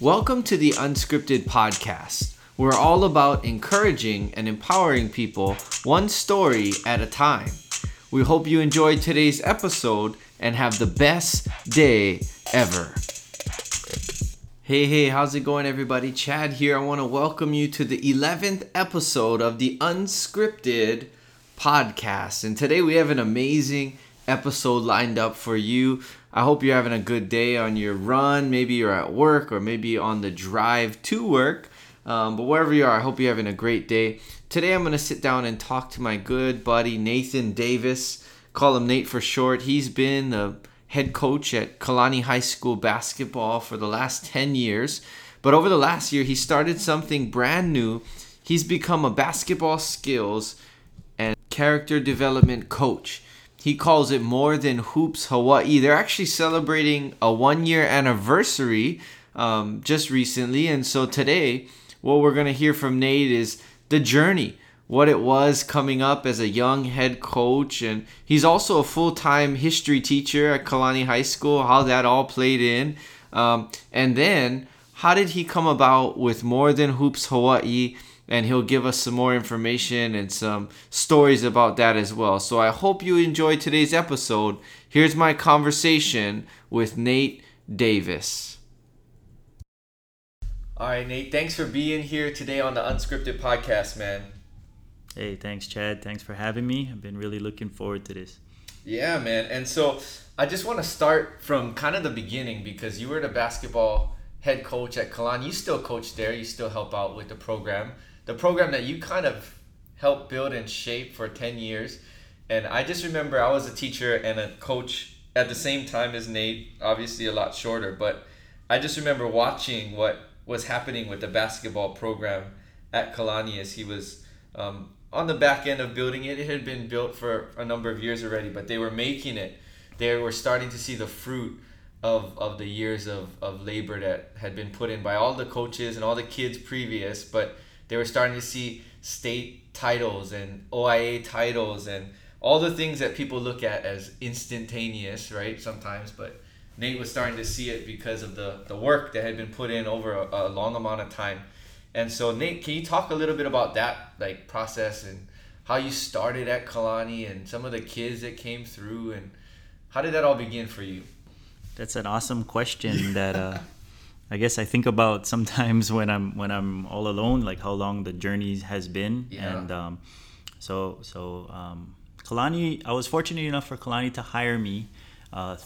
Welcome to the Unscripted Podcast. We're all about encouraging and empowering people one story at a time. We hope you enjoyed today's episode and have the best day ever. Hey, hey, how's it going, everybody? Chad here. I want to welcome you to the 11th episode of the Unscripted Podcast. And today we have an amazing episode lined up for you. I hope you're having a good day on your run. Maybe you're at work or maybe on the drive to work. Um, but wherever you are, I hope you're having a great day. Today I'm going to sit down and talk to my good buddy Nathan Davis. Call him Nate for short. He's been the head coach at Kalani High School basketball for the last 10 years. But over the last year, he started something brand new. He's become a basketball skills and character development coach. He calls it More Than Hoops Hawaii. They're actually celebrating a one year anniversary um, just recently. And so today, what we're going to hear from Nate is the journey, what it was coming up as a young head coach. And he's also a full time history teacher at Kalani High School, how that all played in. Um, and then, how did he come about with More Than Hoops Hawaii? And he'll give us some more information and some stories about that as well. So I hope you enjoyed today's episode. Here's my conversation with Nate Davis. All right, Nate, thanks for being here today on the Unscripted Podcast, man. Hey, thanks, Chad. Thanks for having me. I've been really looking forward to this. Yeah, man. And so I just want to start from kind of the beginning because you were the basketball head coach at Kalani. You still coach there, you still help out with the program the program that you kind of helped build and shape for 10 years. And I just remember I was a teacher and a coach at the same time as Nate, obviously a lot shorter, but I just remember watching what was happening with the basketball program at Kalani as he was um, on the back end of building it. It had been built for a number of years already, but they were making it. They were starting to see the fruit of, of the years of, of labor that had been put in by all the coaches and all the kids previous, but they were starting to see state titles and OIA titles and all the things that people look at as instantaneous, right? Sometimes, but Nate was starting to see it because of the, the work that had been put in over a, a long amount of time. And so, Nate, can you talk a little bit about that like process and how you started at Kalani and some of the kids that came through and how did that all begin for you? That's an awesome question that uh, I guess I think about sometimes when I'm when I'm all alone, like how long the journey has been, yeah. and um, so so um, Kalani. I was fortunate enough for Kalani to hire me. Uh,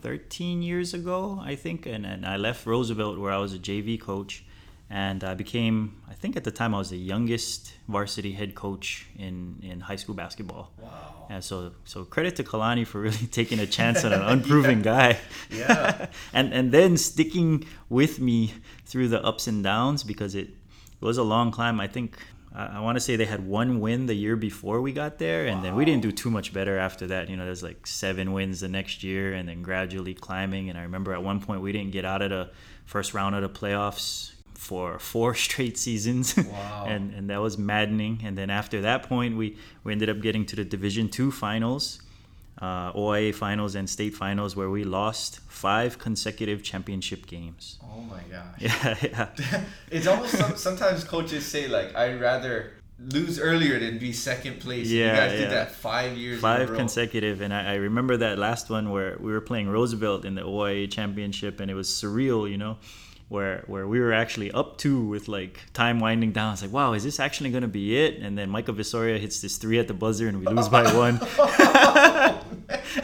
13 years ago, I think, and, and I left Roosevelt where I was a JV coach, and I became I think at the time I was the youngest varsity head coach in in high school basketball. Wow. And so so credit to Kalani for really taking a chance on an unproven yeah. guy. Yeah. and and then sticking with me through the ups and downs because it, it was a long climb. I think I, I want to say they had one win the year before we got there, and wow. then we didn't do too much better after that. You know, there's like seven wins the next year, and then gradually climbing. And I remember at one point we didn't get out of the first round of the playoffs for four straight seasons. Wow. and and that was maddening. And then after that point, we we ended up getting to the Division Two finals, uh, OIA finals, and state finals, where we lost five consecutive championship games. Oh my gosh. Yeah, yeah. it's almost some, sometimes coaches say like I'd rather lose earlier than be second place. Yeah, you guys yeah. did that five years. Five consecutive, and I, I, remember that last one where we were playing Roosevelt in the OIA championship, and it was surreal, you know where where we were actually up two with like time winding down. It's like, wow, is this actually gonna be it? And then Michael Visoria hits this three at the buzzer and we lose by one.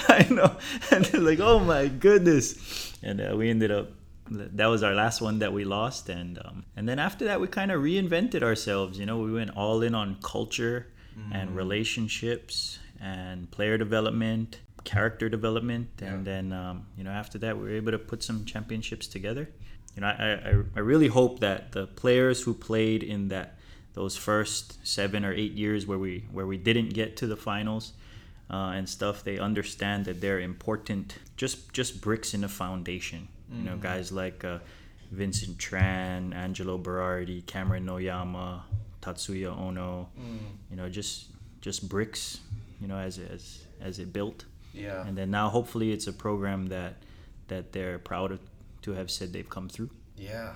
I know, and they're like, oh my goodness, and uh, we ended up. That was our last one that we lost, and um, and then after that we kind of reinvented ourselves. You know, we went all in on culture mm. and relationships and player development character development and yeah. then um, you know after that we were able to put some championships together you know, I, I, I really hope that the players who played in that those first seven or eight years where we where we didn't get to the finals uh, and stuff, they understand that they're important, just just bricks in the foundation. Mm-hmm. You know, mm-hmm. guys like uh, Vincent Tran, Angelo Berardi, Cameron Noyama, Tatsuya Ono. Mm. You know, just just bricks. You know, as as as it built. Yeah. And then now, hopefully, it's a program that that they're proud of to have said they've come through. Yeah.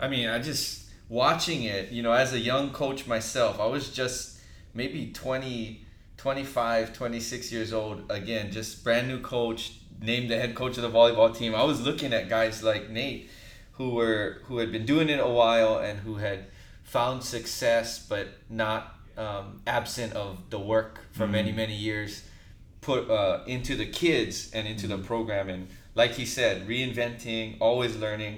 I mean, I just watching it, you know, as a young coach myself, I was just maybe 20, 25, 26 years old. Again, just brand new coach, named the head coach of the volleyball team. I was looking at guys like Nate who were who had been doing it a while and who had found success but not um, absent of the work for many many years put uh, into the kids and into the program and like he said reinventing always learning.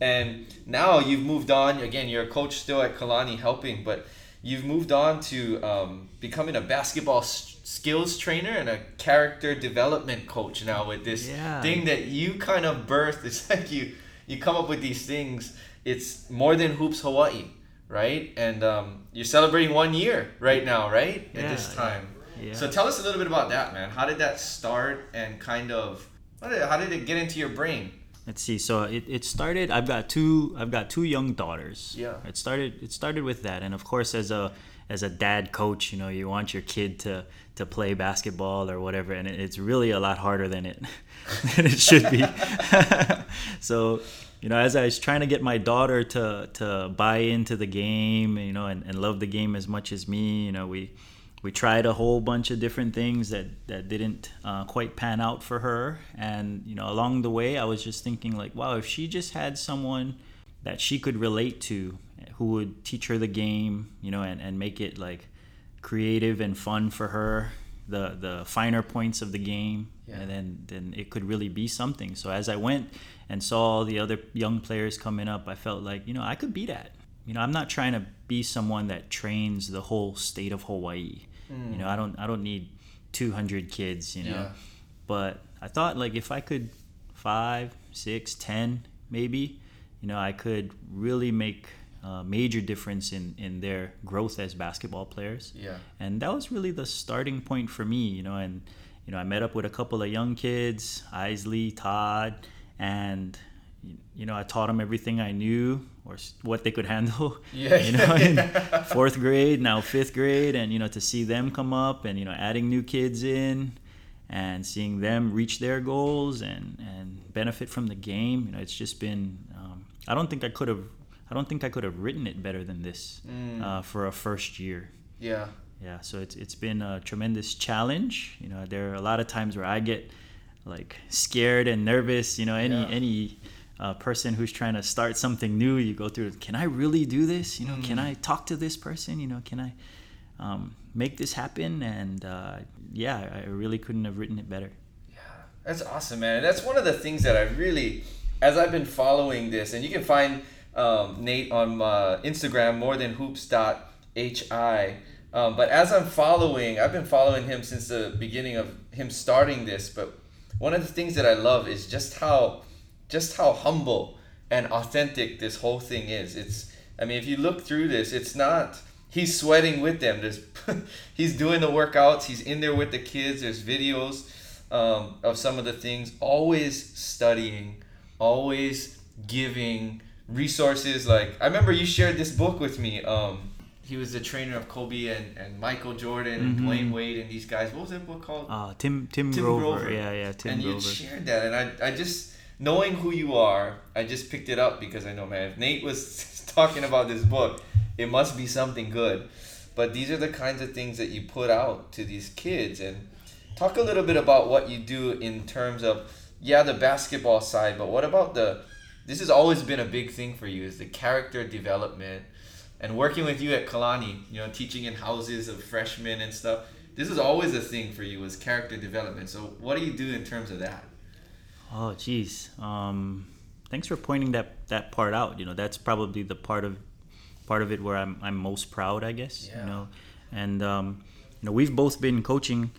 And now you've moved on. Again you're a coach still at kalani helping but you've moved on to um, becoming a basketball s- skills trainer and a character development coach now with this Yeah. thing that you kind of birthed. It's like you you come up with these things. It's more than hoops hawaii right? And um, you're celebrating one year right now right? At this time yeah. So tell us a little bit about that man how did that start and kind of how did, how did it get into your brain Let's see. So it, it started. I've got two. I've got two young daughters. Yeah. It started. It started with that, and of course, as a as a dad coach, you know, you want your kid to to play basketball or whatever, and it, it's really a lot harder than it than it should be. so, you know, as I was trying to get my daughter to to buy into the game, you know, and, and love the game as much as me, you know, we we tried a whole bunch of different things that that didn't uh, quite pan out for her. And you know along the way i was just thinking like wow if she just had someone that she could relate to who would teach her the game you know and, and make it like creative and fun for her the the finer points of the game Yeah. and then then it could really be something. So as i went and saw all the other young players coming up i felt like you know i could be that. You know i'm not trying to be someone that trains the whole state of hawaii Mm. you know i don't i don't need 200 kids you know? Yeah. but i thought like if i could five six ten maybe you know i could really make a major difference in in their growth as basketball players. Yeah. And that was really the starting point for me you know and you know i met up with a couple of young kids isley todd and you know i taught them everything i knew or what they could handle Yeah. you know in fourth grade now fifth grade and you know to see them come up and you know adding new kids in and seeing them reach their goals and and benefit from the game you know it's just been um, i don't think i could have i don't think i could have written it better than this Mm. uh, for a first year yeah yeah so it's it's been a tremendous challenge you know there are a lot of times where i get like scared and nervous you know any Yeah. any uh, person who's trying to start something new you go through can i really do this you know can Mm. i talk to this person you know can i um, make this happen and uh, yeah i really couldn't have written it better Yeah, That's awesome, man. That's one of the things that I really, as I've been following this, and you can find um, Nate on uh, Instagram more than hoops.hi. Um, but as I'm following, I've been following him since the beginning of him starting this. But one of the things that I love is just how, just how humble and authentic this whole thing is. It's, I mean, if you look through this, it's not. He's sweating with them. There's, he's doing the workouts. He's in there with the kids. There's videos um, of some of the things. Always studying, always giving resources. Like I remember you shared this book with me. Um, he was the trainer of Kobe and, and Michael Jordan and Mhm. Dwyane Wade and these guys. What was that book called? uh, tim tim, Tim grover. Grover. yeah yeah tim and you shared that, and I, I just knowing who you are, I just picked it up because I know, man, if Nate was talking about this book, it must be something good. But these are the kinds of things that you put out to these kids, and talk a little bit about what you do in terms of yeah, the basketball side, but what about the? This has always been a big thing for you is the character development, and working with you at Kalani, you know, teaching in houses of freshmen and stuff. This is always a thing for you was character development. So what do you do in terms of that? Oh, geez. Um, thanks for pointing that that part out. You know, that's probably the part of part of it where I'm I'm most proud, I guess. Yeah. You know, and um, you know we've both been coaching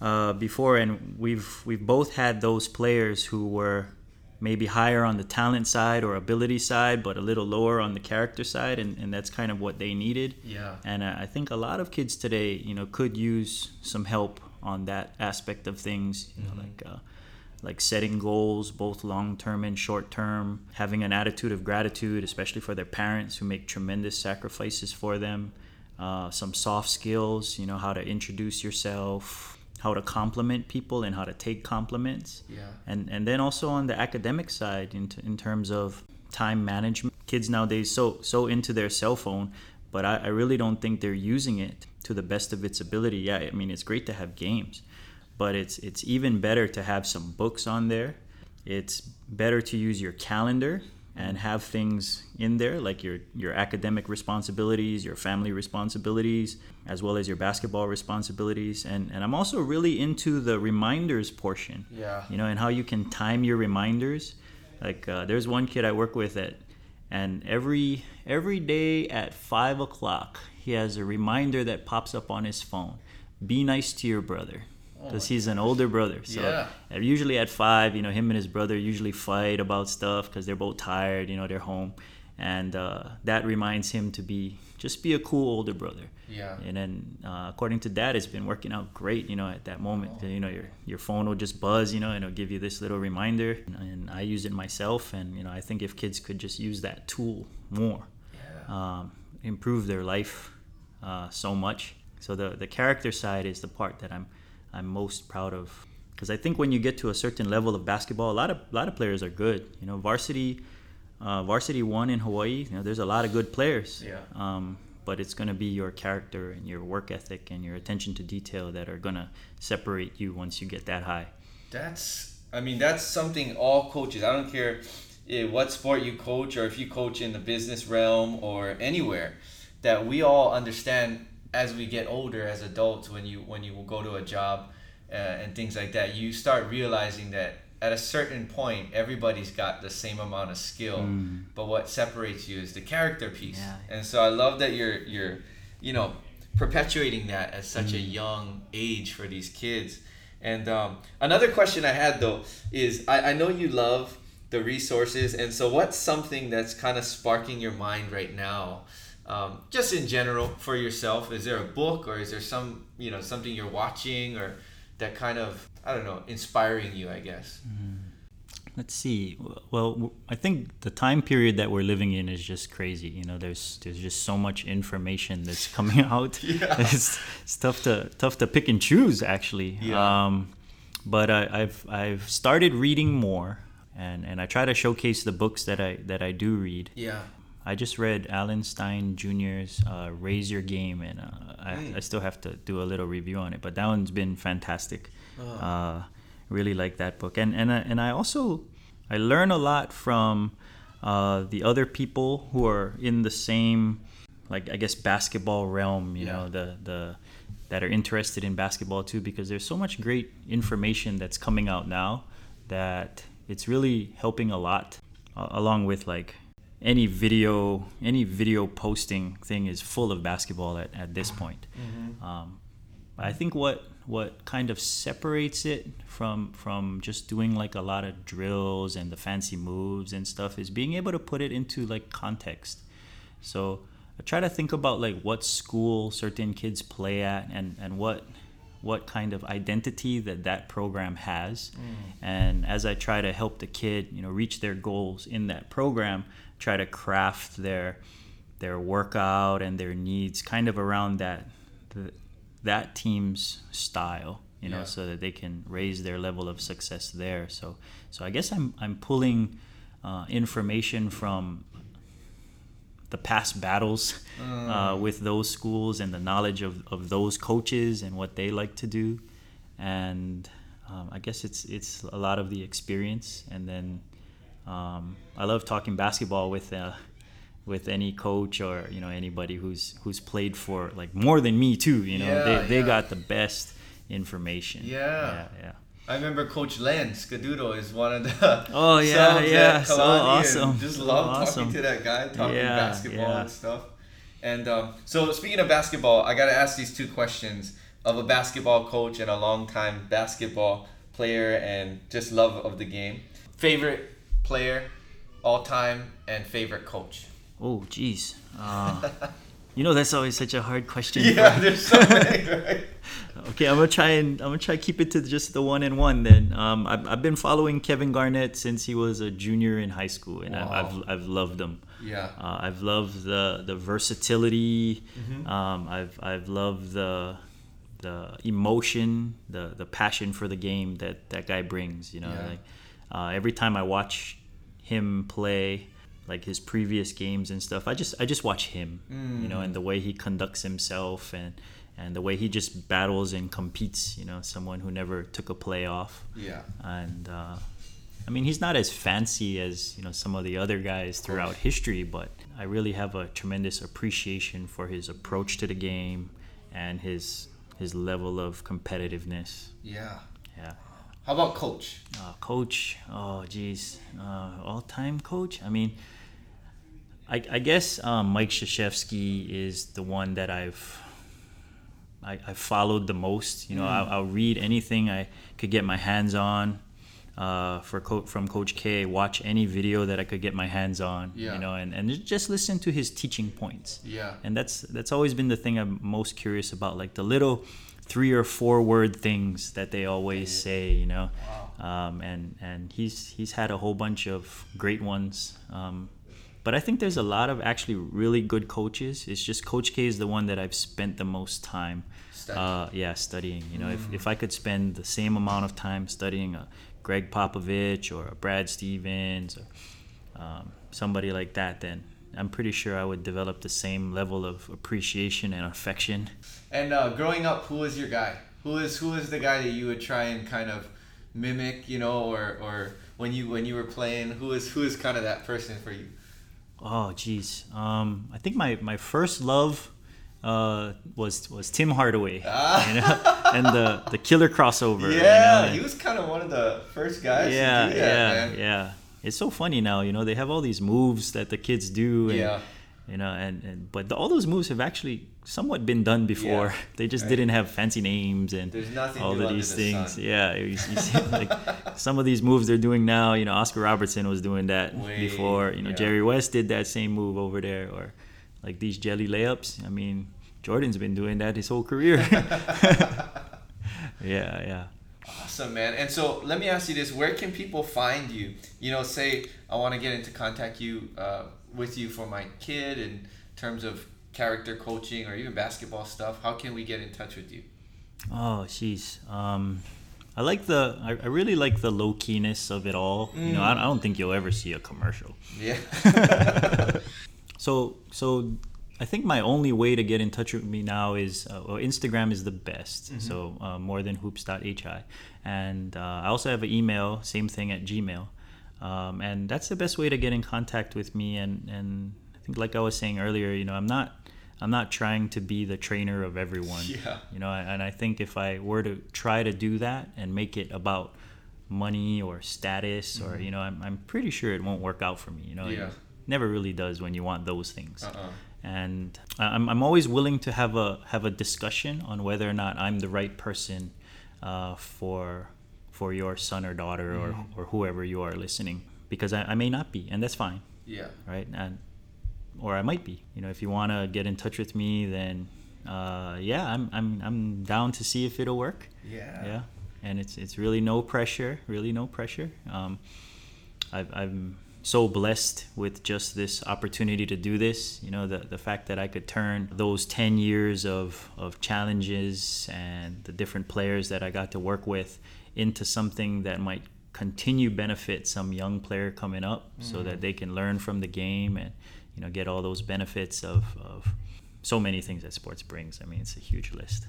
uh, before, and we've we've both had those players who were maybe higher on the talent side or ability side, but a little lower on the character side, and, and that's kind of what they needed. Yeah. And uh, I think a lot of kids today, you know, could use some help on that aspect of things. You know, like uh, like setting goals, both long term and short term, having an attitude of gratitude, especially for their parents who make tremendous sacrifices for them. Uh, some soft skills, you know, how to introduce yourself, how to compliment people, and how to take compliments Yeah. and and then also on the academic side in, t- in terms of time management kids nowadays so so into their cell phone, but I, I really don't think they're using it to the best of its ability. Yeah, I mean it's great to have games, but it's it's even better to have some books on there. It's better to use your calendar and have things in there like your your academic responsibilities, your family responsibilities, as well as your basketball responsibilities. And and I'm also really into the reminders portion. Yeah. You know, and how you can time your reminders. Like uh, there's one kid I work with that, and every every day at five o'clock he has a reminder that pops up on his phone. Be nice to your brother because he's an older brother. So Yeah. uh, usually at five, you know, him and his brother usually fight about stuff because they're both tired. You know, they're home, and uh, that reminds him to be just be a cool older brother. Yeah. And then, uh, according to dad, it's been working out great. You know, at that moment, you know, your your phone will just buzz. You know, and it'll give you this little reminder. And I use it myself. And you know, I think if kids could just use that tool more, um, improve their life uh, so much. So the the character side is the part that I'm I'm most proud of because I think when you get to a certain level of basketball, a lot of a lot of players are good. You know, varsity uh, varsity one in Hawaii. You know, there's a lot of good players. Yeah. Um, but it's going to be your character and your work ethic and your attention to detail that are going to separate you once you get that high. That's, I mean, that's something all coaches, I don't care eh, what sport you coach or if you coach in the business realm or anywhere, that we all understand as we get older as adults when you when you go to a job uh, and things like that you start realizing that at a certain point everybody's got the same amount of skill. But what separates you is the character piece. Yeah. and so i love that you're you're you know perpetuating that at such a young age for these kids. And um, another question i had though is I, I know you love the resources. And so what's something that's kind of sparking your mind right now um, just in general for yourself is there a book or is there some you know something you're watching or that kind of i don't know inspiring you i guess Let's see. Well, i think the time period that we're living in is just crazy. You know, there's there's just so much information that's coming out. Yeah. It's, it's tough to tough to pick and choose actually. Yeah. Um, but I, I've I've started reading more, and, and I try to showcase the books that I that I do read. yeah I just read Alan Stein Jr.'s uh, "Raise Your Game," and uh, I, Mm. I still have to do a little review on it. But that one's been fantastic. Uh, really like that book, and and I, and I also I learn a lot from uh, the other people who are in the same, like I guess basketball realm. You Yeah. know the the that are interested in basketball too, because there's so much great information that's coming out now that it's really helping a lot. Uh, along with like any video any video posting thing is full of basketball at, at this point. Um, i think what what kind of separates it from from just doing like a lot of drills and the fancy moves and stuff is being able to put it into like context. So i try to think about like what school certain kids play at and and what what kind of identity that that program has. And as i try to help the kid you know reach their goals in that program try to craft their their workout and their needs kind of around that th- that team's style you know Yeah. so that they can raise their level of success there. So so i guess i'm i'm pulling uh, information from the past battles uh, with those schools and the knowledge of, of those coaches and what they like to do. And um, I guess it's it's a lot of the experience. And then um, I love talking basketball with uh, with any coach or you know anybody who's who's played for like more than me too you know? Yeah, they, they yeah. got the best information. Yeah. yeah yeah I remember Coach Len Scadudo is one of the Oh, yeah, yeah, so awesome, Just so love awesome. talking to that guy, talking Yeah, basketball yeah. and stuff. And um, so speaking of basketball, I gotta ask these two questions of a basketball coach and a longtime basketball player and just love of the game. Favorite player, all time, and favorite coach. oh geez uh, you know that's always such a hard question Yeah, there's so many, right? Okay, I'm gonna try and I'm gonna try to keep it to just the one and one. Then um, I've, I've been following Kevin Garnett since he was a junior in high school, and I've, I've I've loved him. Yeah. Uh, I've loved the the versatility. Mm-hmm. Um, I've I've loved the the emotion, the the passion for the game that that guy brings. You know, Yeah. like uh, every time I watch him play, like his previous games and stuff. I just I just watch him, you know, and the way he conducts himself and and the way he just battles and competes. You know, someone who never took a playoff. Yeah. And uh, I mean, he's not as fancy as you know some of the other guys throughout history, but I really have a tremendous appreciation for his approach to the game and his his level of competitiveness. Yeah. Yeah. How about coach? Uh, coach, oh geez, uh, all-time coach. I mean, I, I guess um, Mike Krzyzewski is the one that I've I, I followed the most. You know, I'll, I'll read anything I could get my hands on uh, for co- from Coach K. Watch any video that I could get my hands on. Yeah. You know, and, and just listen to his teaching points. Yeah. And that's that's always been the thing I'm most curious about, like the little three or four word things that they always say, you know. Um, and and he's he's had a whole bunch of great ones. Um, but I think there's a lot of actually really good coaches. It's just Coach K is the one that I've spent the most time. Studying. Uh, yeah, studying. You know, if, if I could spend the same amount of time studying a Gregg Popovich or a Brad Stevens or um, somebody like that, then I'm pretty sure I would develop the same level of appreciation and affection. And uh, growing up, who was your guy? Who is who is the guy that you would try and kind of mimic, you know, or or when you when you were playing, who is who is kind of that person for you? Oh, geez. Um, I think my, my first love uh, was was Tim Hardaway, you know, and the the killer crossover. you know, Yeah, he was kind of one of the first guys yeah, to do that, yeah, man. yeah. It's so funny now, you know. They have all these moves that the kids do, and, Yeah. You know, and, and but the, all those moves have actually somewhat been done before. Yeah, They just right. didn't have fancy names and all of these things. sun. Yeah, you, you see, like some of these moves they're doing now. You know, Oscar Robertson was doing that Way, before. You know, yeah. Jerry West did that same move over there, or like these jelly layups. I mean, Jordan's been doing that his whole career. yeah, yeah. Awesome, man. And so let me ask you this: Where can people find you? You know, say I want to get into contact you uh, with you for my kid in terms of character coaching or even basketball stuff. How can we get in touch with you? Oh, jeez. Um, I like the. I, I really like the low keyness of it all. You know, I, I don't think you'll ever see a commercial. Yeah. So, so I think my only way to get in touch with me now is uh, well, Instagram is the best. So uh, more than hoops.hi, and uh, I also have an email, same thing at Gmail, um, and that's the best way to get in contact with me. And and I think, like I was saying earlier, you know, I'm not. I'm not trying to be the trainer of everyone. Yeah. You know, and I think if I were to try to do that and make it about money or status or you know, I'm, I'm pretty sure it won't work out for me. You know, Yeah. it never really does when you want those things Uh-uh. and I'm, I'm always willing to have a have a discussion on whether or not I'm the right person uh, for for your son or daughter or, or whoever you are listening because I, I may not be and that's fine. Yeah. right? And or I might be. You know if you want to get in touch with me then uh, yeah I'm, I'm I'm down to see if it'll work. Yeah. yeah. And it's it's really no pressure really no pressure. Um, I've, I'm so blessed with just this opportunity to do this. You know the, the fact that I could turn those 10 years of, of challenges and the different players that I got to work with into something that might continue benefit some young player coming up so that they can learn from the game and you know get all those benefits of, of so many things that sports brings I mean it's a huge list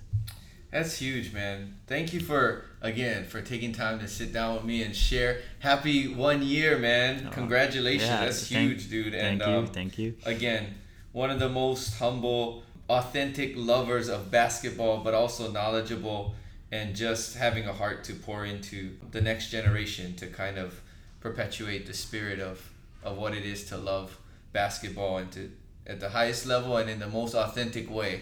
That's huge, man. Thank you for again for taking time to sit down with me and share. Happy one year, man. Congratulations. Yeah, That's thank- huge, dude. thank and you um, thank you again, one of the most humble, authentic lovers of basketball, but also knowledgeable and just having a heart to pour into the next generation to kind of perpetuate the spirit of, of what it is to love basketball and to at the highest level and in the most authentic way,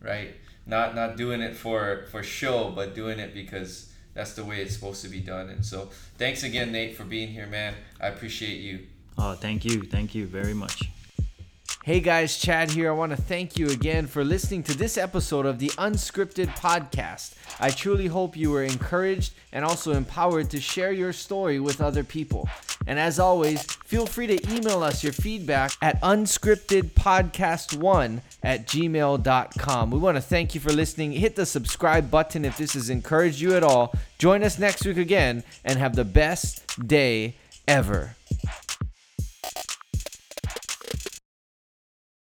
right? Not not doing it for for show, but doing it because that's the way it's supposed to be done. And so, thanks again, Nate, for being here, man. I appreciate you. oh thank you thank you very much Hey guys, Chad here. I want to thank you again for listening to this episode of the Unscripted Podcast. I truly hope you were encouraged and also empowered to share your story with other people. And as always, feel free to email us your feedback at unscriptedpodcast1 at gmail.com. We want to thank you for listening. Hit the subscribe button if this has encouraged you at all. Join us next week again and have the best day ever.